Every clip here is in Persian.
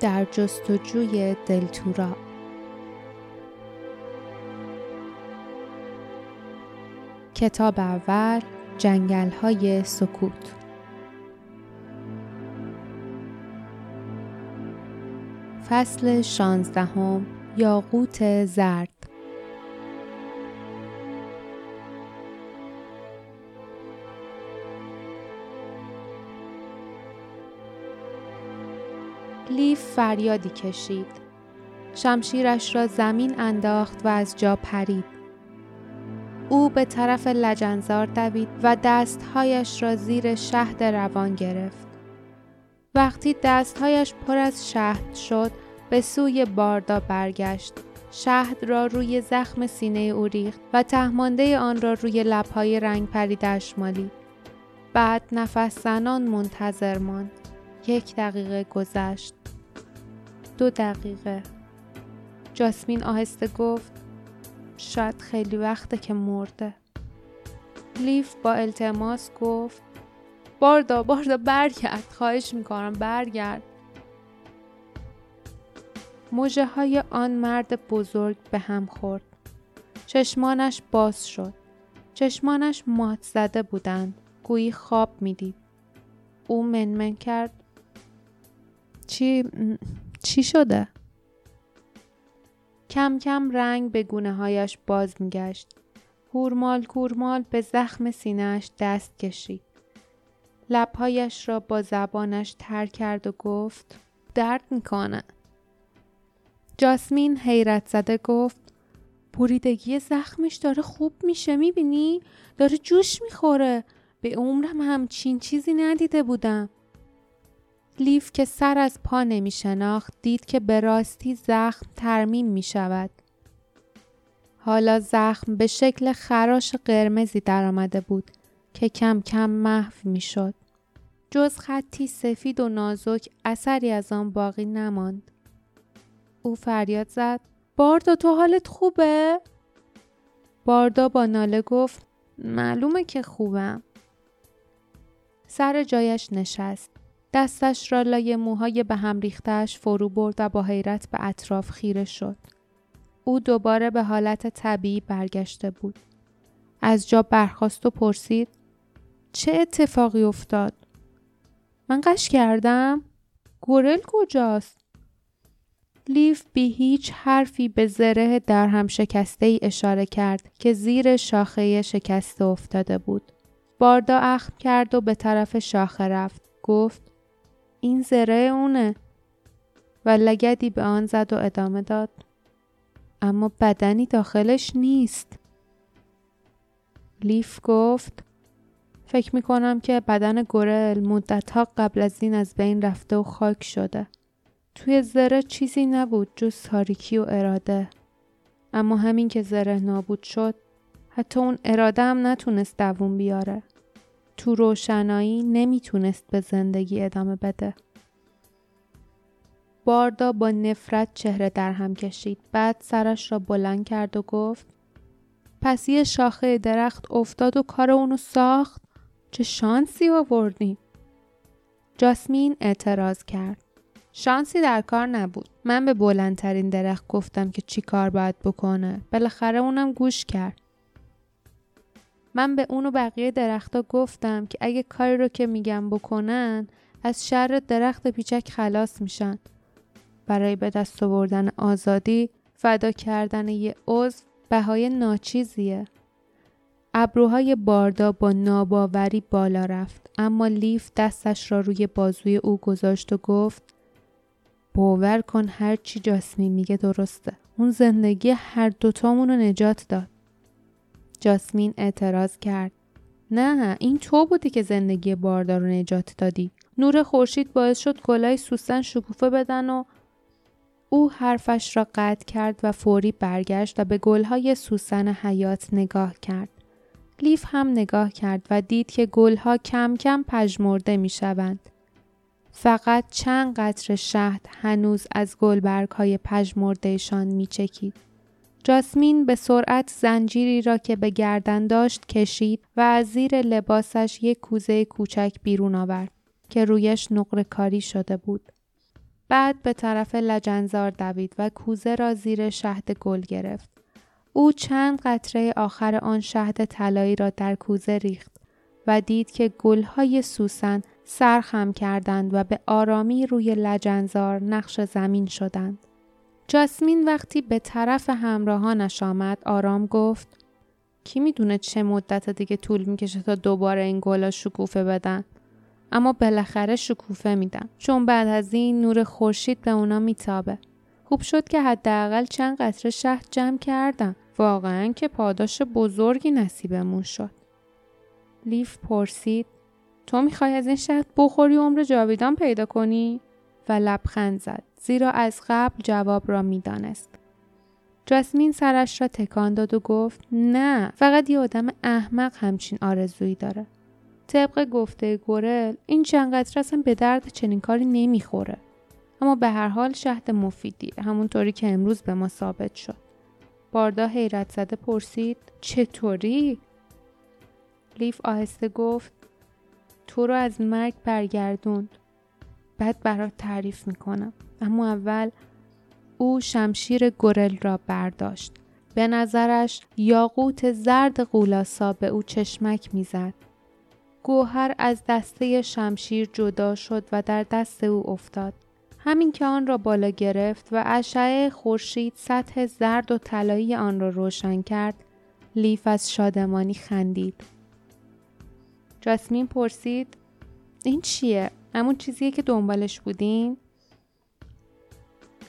در جستجوی دلتورا. کتاب اول جنگل های سکوت. فصل شانزدهم یاقوت زرد. لیف فریادی کشید. شمشیرش را زمین انداخت و از جا پرید. او به طرف لجنزار دوید و دستهایش را زیر شهد روان گرفت. وقتی دستهایش پر از شهد شد به سوی باردا برگشت. شهد را روی زخم سینه او ریخت و تهمانده آن را روی لبهای رنگ پریدش مالید. بعد نفس زنان منتظر ماند. یک دقیقه گذشت. دو دقیقه. جاسمین آهسته گفت شاید خیلی وقته که مرده. لیف با التماس گفت باردا باردا برگرد خواهش می‌کنم برگرد. موجه های آن مرد بزرگ به هم خورد. چشمانش باز شد. چشمانش مات زده بودند. گویی خواب می‌دید. او منمن کرد. چی چی شده؟ کم کم رنگ به گونه هایش باز میگشت. کورمال کورمال به زخم سینهش دست کشید. لبهایش را با زبانش تر کرد و گفت درد می‌کنه. جاسمین حیرت زده گفت بریدگی زخمش داره خوب میشه می‌بینی؟ داره جوش می‌خوره. به عمرم همچین چیزی ندیده بودم. لیف که سر از پا نمی شناخت دید که به راستی زخم ترمیم می شود. حالا زخم به شکل خراش قرمزی درآمده بود که کم کم محو می شد. جز خطی سفید و نازک اثری از آن باقی نماند. او فریاد زد باردا تو حالت خوبه؟ باردا با ناله گفت معلومه که خوبم. سر جایش نشست. دستش را لای موهای به هم ریختش فرو برد و با حیرت به اطراف خیره شد. او دوباره به حالت طبیعی برگشته بود. از جا برخواست و پرسید چه اتفاقی افتاد؟ من قش کردم؟ گورل کجاست؟ لیف بی هیچ حرفی به زره در هم شکسته ای اشاره کرد که زیر شاخه شکسته افتاده بود. باردا اخم کرد و به طرف شاخه رفت. گفت این زره اونه. و لگدی به آن زد و ادامه داد. اما بدنی داخلش نیست. لیف گفت فکر می کنم که بدن گورل مدتها قبل از این از بین رفته و خاک شده. توی زره چیزی نبود جز تاریکی و اراده. اما همین که زره نابود شد حتی اون اراده هم نتونست دووم بیاره. تو روشنایی نمی‌تونست به زندگی ادامه بده. باردا با نفرت چهره در هم کشید. بعد سرش را بلند کرد و گفت پس یه شاخه درخت افتاد و کار اونو ساخت؟ چه شانسی آوردیم؟ جاسمین اعتراض کرد. شانسی در کار نبود. من به بلندترین درخت گفتم که چی کار باید بکنه. بالاخره اونم گوش کرد. من به اون و بقیه درختها گفتم که اگه کاری رو که میگم بکنن از شر درخت پیچک خلاص میشن. برای به دست آوردن آزادی فدا کردن یه عضو بهای ناچیزیه. ابروهای باردا با ناباوری بالا رفت اما لیف دستش را روی بازوی او گذاشت و گفت باور کن هر چی جاسمین میگه درسته. اون زندگی هر دوتامون رو نجات داد. جاسمین اعتراض کرد. نه این تو بودی که زندگی باردار رو نجات دادی. نور خورشید باعث شد گلای سوسن شکوفه بدن و او حرفش را قطع کرد و فوری برگشت و به گلهای سوسن حیات نگاه کرد. لیف هم نگاه کرد و دید که گلها کم کم پژمرده می شوند. فقط چند قطر شهد هنوز از گلبرگ های پژمردهشان می چکید. جاسمین به سرعت زنجیری را که به گردن داشت کشید و از زیر لباسش یک کوزه کوچک بیرون آورد که رویش نقره کاری شده بود. بعد به طرف لجنزار دوید و کوزه را زیر شهد گل گرفت. او چند قطره آخر آن شهد طلایی را در کوزه ریخت و دید که گلهای سوسن سرخم کردند و به آرامی روی لجنزار نقش زمین شدند. جاسمین وقتی به طرف همراهانش آمد آرام گفت کی می‌دونه چه مدت دیگه طول می‌کشه تا دوباره این گلا شکوفه بدن؟ اما بالاخره شکوفه میدن چون بعد از این نور خورشید به اونا میتابه. خوب شد که حداقل چند قطره شهد جمع کردم واقعا که پاداش بزرگی نصیبمون شد. لیف پرسید تو می‌خوای از این شهد بخوری عمر جاویدان پیدا کنی؟ و لبخند زد. زیرا از قبل جواب را می‌دانست. جاسمین سرش را تکان داد و گفت نه فقط یه آدم احمق همچین آرزویی داره. طبق گفته گورل این چند قطره اصلا به درد چنین کاری نمی‌خوره. اما به هر حال شهد مفیدی همونطوری که امروز به ما ثابت شد. باردا حیرت زده پرسید چطوری؟ لیف آهسته گفت تو رو از مرگ برگردوند. بعد برات تعریف می‌کنم. اما اول او شمشیر گرل را برداشت. به نظرش یاقوت زرد قولاسا به او چشمک می‌زد. گوهر از دسته شمشیر جدا شد و در دست او افتاد. همین که آن را بالا گرفت و اشعه خورشید سطح زرد و طلایی آن را روشن کرد لیف از شادمانی خندید. جاسمین پرسید این چیه؟ همون چیزیه که دنبالش بودین؟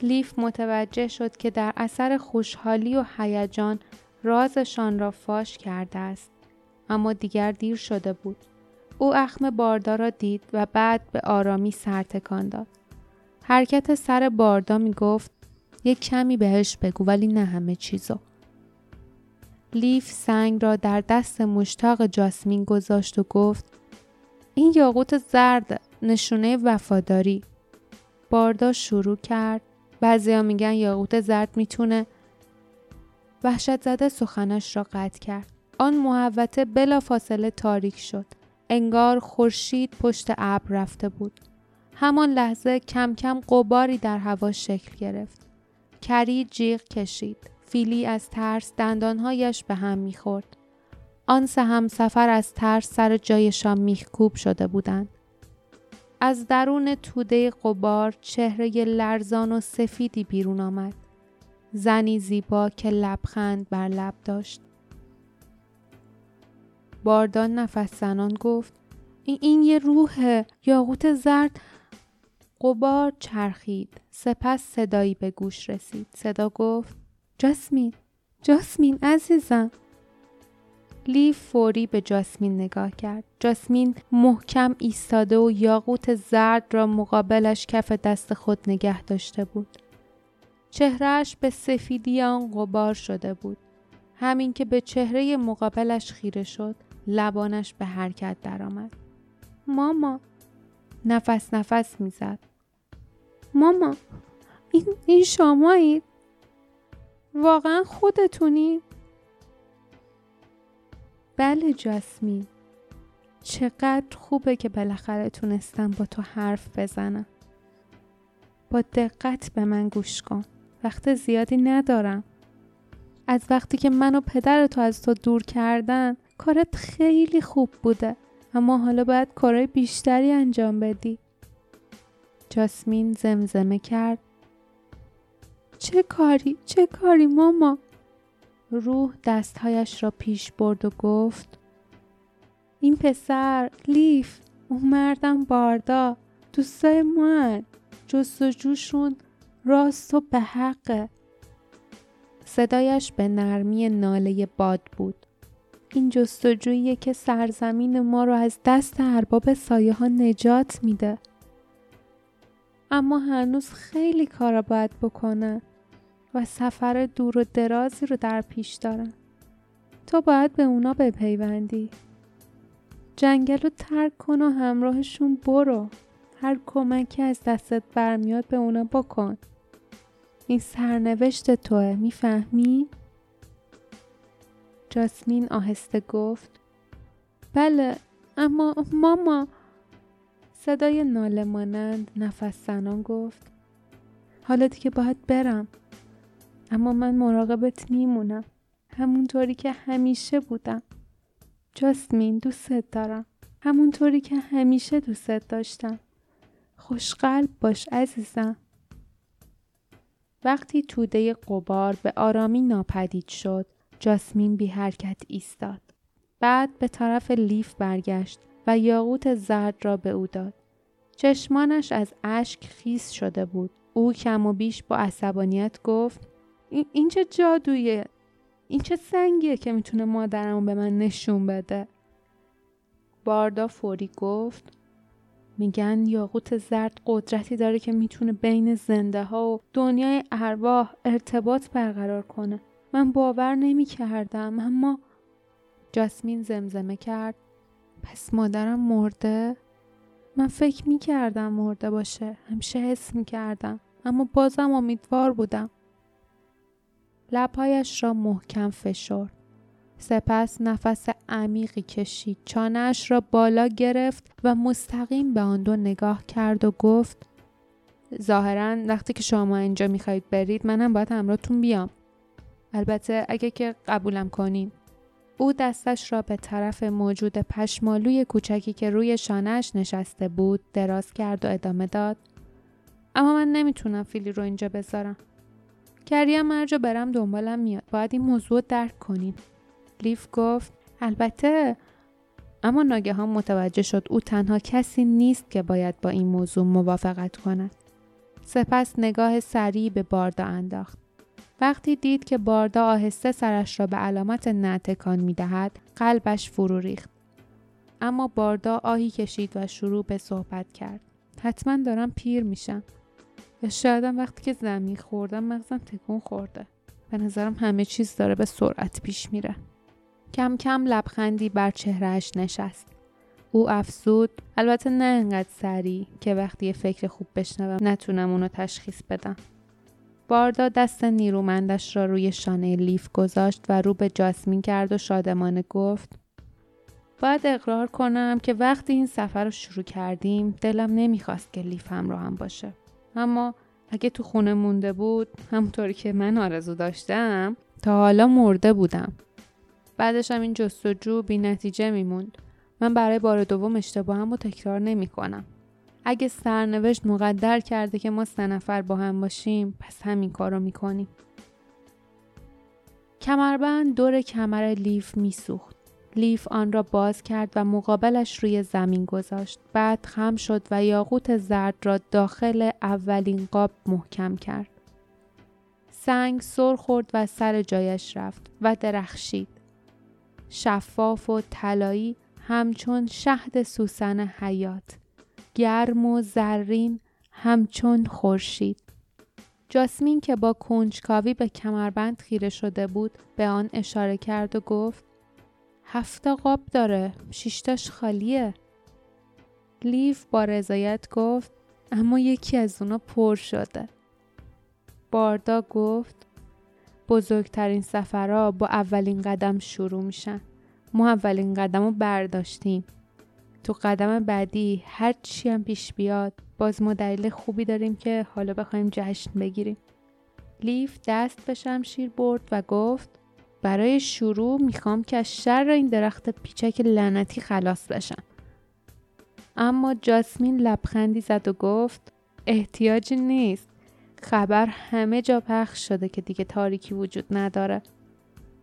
لیف متوجه شد که در اثر خوشحالی و هیجان رازشان را فاش کرده است. اما دیگر دیر شده بود. او اخم باردا را دید و بعد به آرامی سر تکان داد. حرکت سر باردا می گفت یک کمی بهش بگو ولی نه همه چیزو. لیف سنگ را در دست مشتاق جاسمین گذاشت و گفت این یاقوت زرد نشونه وفاداری. باردا شروع کرد بعضیا میگن یاقوت زرد می‌تونه وحشت زده سخنش را قطع کرد. آن محوته بلا فاصله تاریک شد. انگار خورشید پشت ابر رفته بود. همان لحظه کم کم قباری در هوا شکل گرفت. کری جیغ کشید. فیلی از ترس دندانهایش به هم می‌خورد. آن سه هم سفر از ترس سر جایشان میخکوب شده بودند. از درون توده قبار چهره لرزان و سفیدی بیرون آمد. زنی زیبا که لبخند بر لب داشت. باردان نفس زنان گفت این, این یه روحه. یاقوت زرد. قبار چرخید. سپس صدایی به گوش رسید. صدا گفت جاسمین جاسمین عزیزم. لیف فوری به جاسمین نگاه کرد. جاسمین محکم ایستاده و یاقوت زرد را مقابلش کف دست خود نگه داشته بود. چهرهش به سفیدی آن غبار شده بود. همین که به چهره مقابلش خیره شد، لبانش به حرکت درآمد. ماما نفس نفس می‌زد. ماما این, این شمایید؟ واقعا خودتونید؟ بله جاسمین چقدر خوبه که بالاخره تونستم با تو حرف بزنم. با دقت به من گوش کن. وقت زیادی ندارم. از وقتی که من و پدر تو از تو دور کردن کارت خیلی خوب بوده. اما حالا باید کارهای بیشتری انجام بدی. جاسمین زمزمه کرد. چه کاری؟ چه کاری ماما؟ روح دستهایش را پیش برد و گفت این پسر لیف اون مردم باردا دوستای من جستجوشون راست و به حقه. صدایش به نرمی ناله باد بود. این جستجویی که سرزمین ما رو از دست ارباب سایه ها نجات میده. اما هنوز خیلی کارا باید بکنن. و سفر دور و درازی رو در پیش دارن تو باید به اونا بپیوندی. جنگل رو ترک کن و همراهشون برو. هر کمکی از دستت برمیاد به اونا بکن. این سرنوشت توه می‌فهمی؟ جاسمین آهسته گفت. بله اما ماما. صدای ناله مانند نفس زنان گفت. حالا دیگه باید برم. اما من مراقبت میمونم. همونطوری که همیشه بودم. جاسمین دوستت دارم. همونطوری که همیشه دوستت داشتم. خوشقلب باش عزیزم. وقتی توده قبار به آرامی ناپدید شد جاسمین بی حرکت ایستاد. بعد به طرف لیف برگشت و یاقوت زرد را به او داد. چشمانش از اشک خیس شده بود. او کم و بیش با عصبانیت گفت این چه جادویه؟ این چه سنگیه که می‌تونه مادرمو به من نشون بده؟ باردا فوری گفت میگن یاقوت زرد قدرتی داره که می‌تونه بین زنده ها و دنیای ارواح ارتباط برقرار کنه. من باور نمی کردم اما جاسمین زمزمه کرد. پس مادرم مرده؟ من فکر می کردم مرده باشه. همیشه حس می کردم اما بازم امیدوار بودم. لبهایش را محکم فشرد. سپس نفس عمیقی کشید. چانهاش را بالا گرفت و مستقیم به آن دو نگاه کرد و گفت ظاهرا وقتی که شما اینجا می‌خواهید برید منم باید همراهتون بیام. البته اگه که قبولم کنین. او دستش را به طرف موجود پشمالوی کوچکی که روی شانهش نشسته بود دراز کرد و ادامه داد. اما من نمی‌تونم فیلی رو اینجا بذارم. کریم هر جا برم دنبالم میاد. باید این موضوع درک کنیم. لیف گفت البته اما ناگهان متوجه شد او تنها کسی نیست که باید با این موضوع موافقت کند. سپس نگاه سریع به باردا انداخت. وقتی دید که باردا آهسته سرش را به علامت نه تکان می دهد قلبش فرو ریخت. اما باردا آهی کشید و شروع به صحبت کرد. حتما دارم پیر میشم. یا شایدم وقتی که زمین خوردم مغزم تکون خورده. به نظرم همه چیز داره به سرعت پیش میره. کم کم لبخندی بر چهرهش نشست. او افزود. البته نه انقدر سریع که وقتی یه فکر خوب بشنوم نتونم اونو تشخیص بدم. باردا دست نیرومندش را روی شانه لیف گذاشت و رو به جاسمین کرد و شادمانه گفت باید اقرار کنم که وقتی این سفر رو شروع کردیم دلم نمی‌خواست که لیف هم باشه. اما اگه تو خونه مونده بود همونطوری که من آرزو داشتم تا حالا مرده بودم بعدش هم این جستجو بی نتیجه میموند من برای بار دوم اشتباهم رو تکرار نمی کنم. اگه سرنوشت مقدر کرده که ما سه نفر با هم باشیم پس همین کار رو می‌کنیم. کمربند دور کمر لیف میسوخت. لیف آن را باز کرد و مقابلش روی زمین گذاشت. بعد خم شد و یاقوت زرد را داخل اولین قاب محکم کرد. سنگ سر خورد و سر جایش رفت و درخشید. شفاف و طلایی همچون شهد سوسن حیات. گرم و زرین همچون خورشید. جاسمین که با کنجکاوی به کمربند خیره شده بود به آن اشاره کرد و گفت هفت قاب داره. شیشتاش خالیه. لیف با رضایت گفت اما یکی از اونا پر شده. باردا گفت بزرگترین سفرها با اولین قدم شروع میشن. ما اولین قدم رو برداشتیم. تو قدم بعدی هر چی هم پیش بیاد باز ما دلیل خوبی داریم که حالا بخوایم جشن بگیریم. لیف دست به شمشیر برد و گفت برای شروع می‌خوام که از شر این درخت پیچک لعنتی خلاص بشم. اما جاسمین لبخندی زد و گفت احتیاجی نیست. خبر همه جا پخش شده که دیگه تاریکی وجود نداره.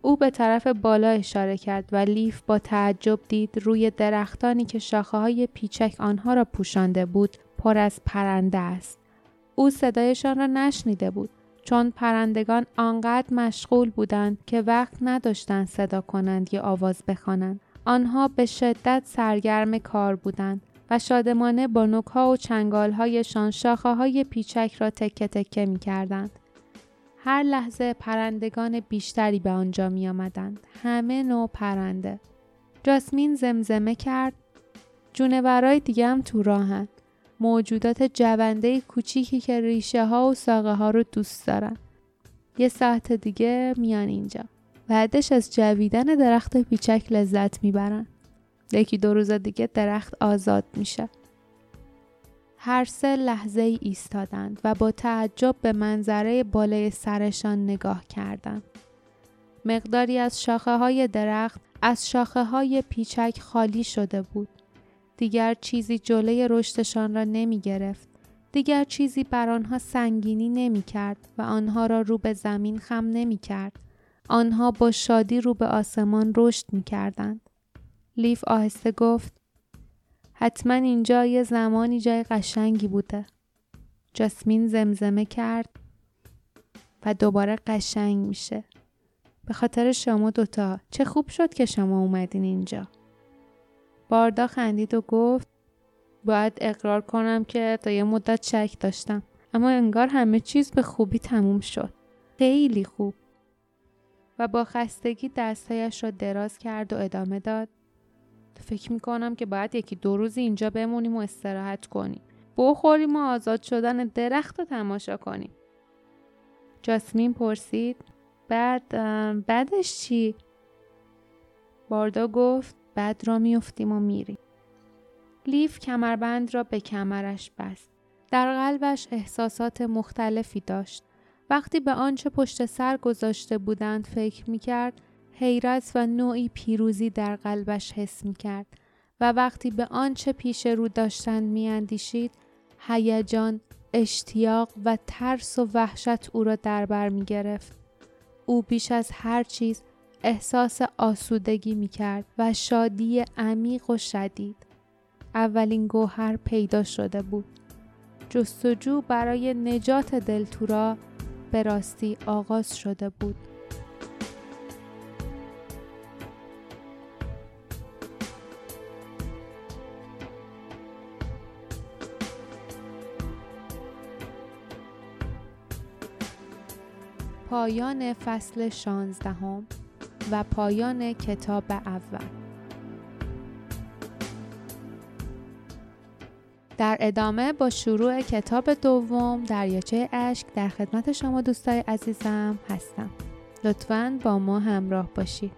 او به طرف بالا اشاره کرد و لیف با تعجب دید روی درختانی که شاخه های پیچک آنها را پوشانده بود پر از پرنده است. او صدایشان را نشنیده بود. چون پرندگان آنقدر مشغول بودند که وقت نداشتند صدا کنند یا آواز بخوانند. آنها به شدت سرگرم کار بودند و شادمانه با نکها و چنگالهایشان شاخه های پیچک را تکه تکه می کردند. هر لحظه پرندگان بیشتری به آنجا می آمدند. همه نوع پرنده. جاسمین زمزمه کرد جونورای دیگه هم تو راهن. موجودات جونده کوچیکی که ریشه ها و ساقه ها رو دوست دارن. یه ساعت دیگه میان اینجا. بعدش از جویدن درخت پیچک لذت می‌برن. یکی دو روز دیگه درخت آزاد میشه. هر سه لحظه ای ایستادند و با تعجب به منظره بالای سرشان نگاه کردند. مقداری از شاخه های درخت از شاخه های پیچک خالی شده بود. دیگر چیزی جلوی رشدشان را نمی گرفت. دیگر چیزی بر آنها سنگینی نمی کرد و آنها را رو به زمین خم نمی کرد. آنها با شادی رو به آسمان رشد می کردند. لیف آهسته گفت حتما اینجا یه زمانی جای قشنگی بوده. جاسمین زمزمه کرد و دوباره قشنگ میشه. به خاطر شما دوتا چه خوب شد که شما اومدین اینجا. باردا خندید و گفت باید اقرار کنم که تا یه مدت شک داشتم اما انگار همه چیز به خوبی تموم شد. خیلی خوب. و با خستگی دستهایش را دراز کرد و ادامه داد. فکر می‌کنم که باید یکی دو روزی اینجا بمونیم و استراحت کنیم. بخوریم و آزاد شدن درخت رو تماشا کنیم. جاسمین پرسید بعد بعدش چی؟ باردا گفت بعد را میفتیم و میریم. لیف کمربند را به کمرش بست. در قلبش احساسات مختلفی داشت. وقتی به آنچه پشت سر گذاشته بودند فکر می کرد حیرت و نوعی پیروزی در قلبش حس می کرد و وقتی به آنچه پیش رو داشتند می اندیشید هیجان، اشتیاق و ترس و وحشت او را در بر می گرفت. او بیش از هر چیز احساس آسودگی می کرد و شادی عمیق و شدید. اولین گوهر پیدا شده بود. جستجو برای نجات دلتورا به راستی آغاز شده بود. پایان فصل شانزدهم و پایان کتاب اول. در ادامه با شروع کتاب دوم دریاچه اشک در خدمت شما دوستای عزیزم هستم. لطفاً با ما همراه باشید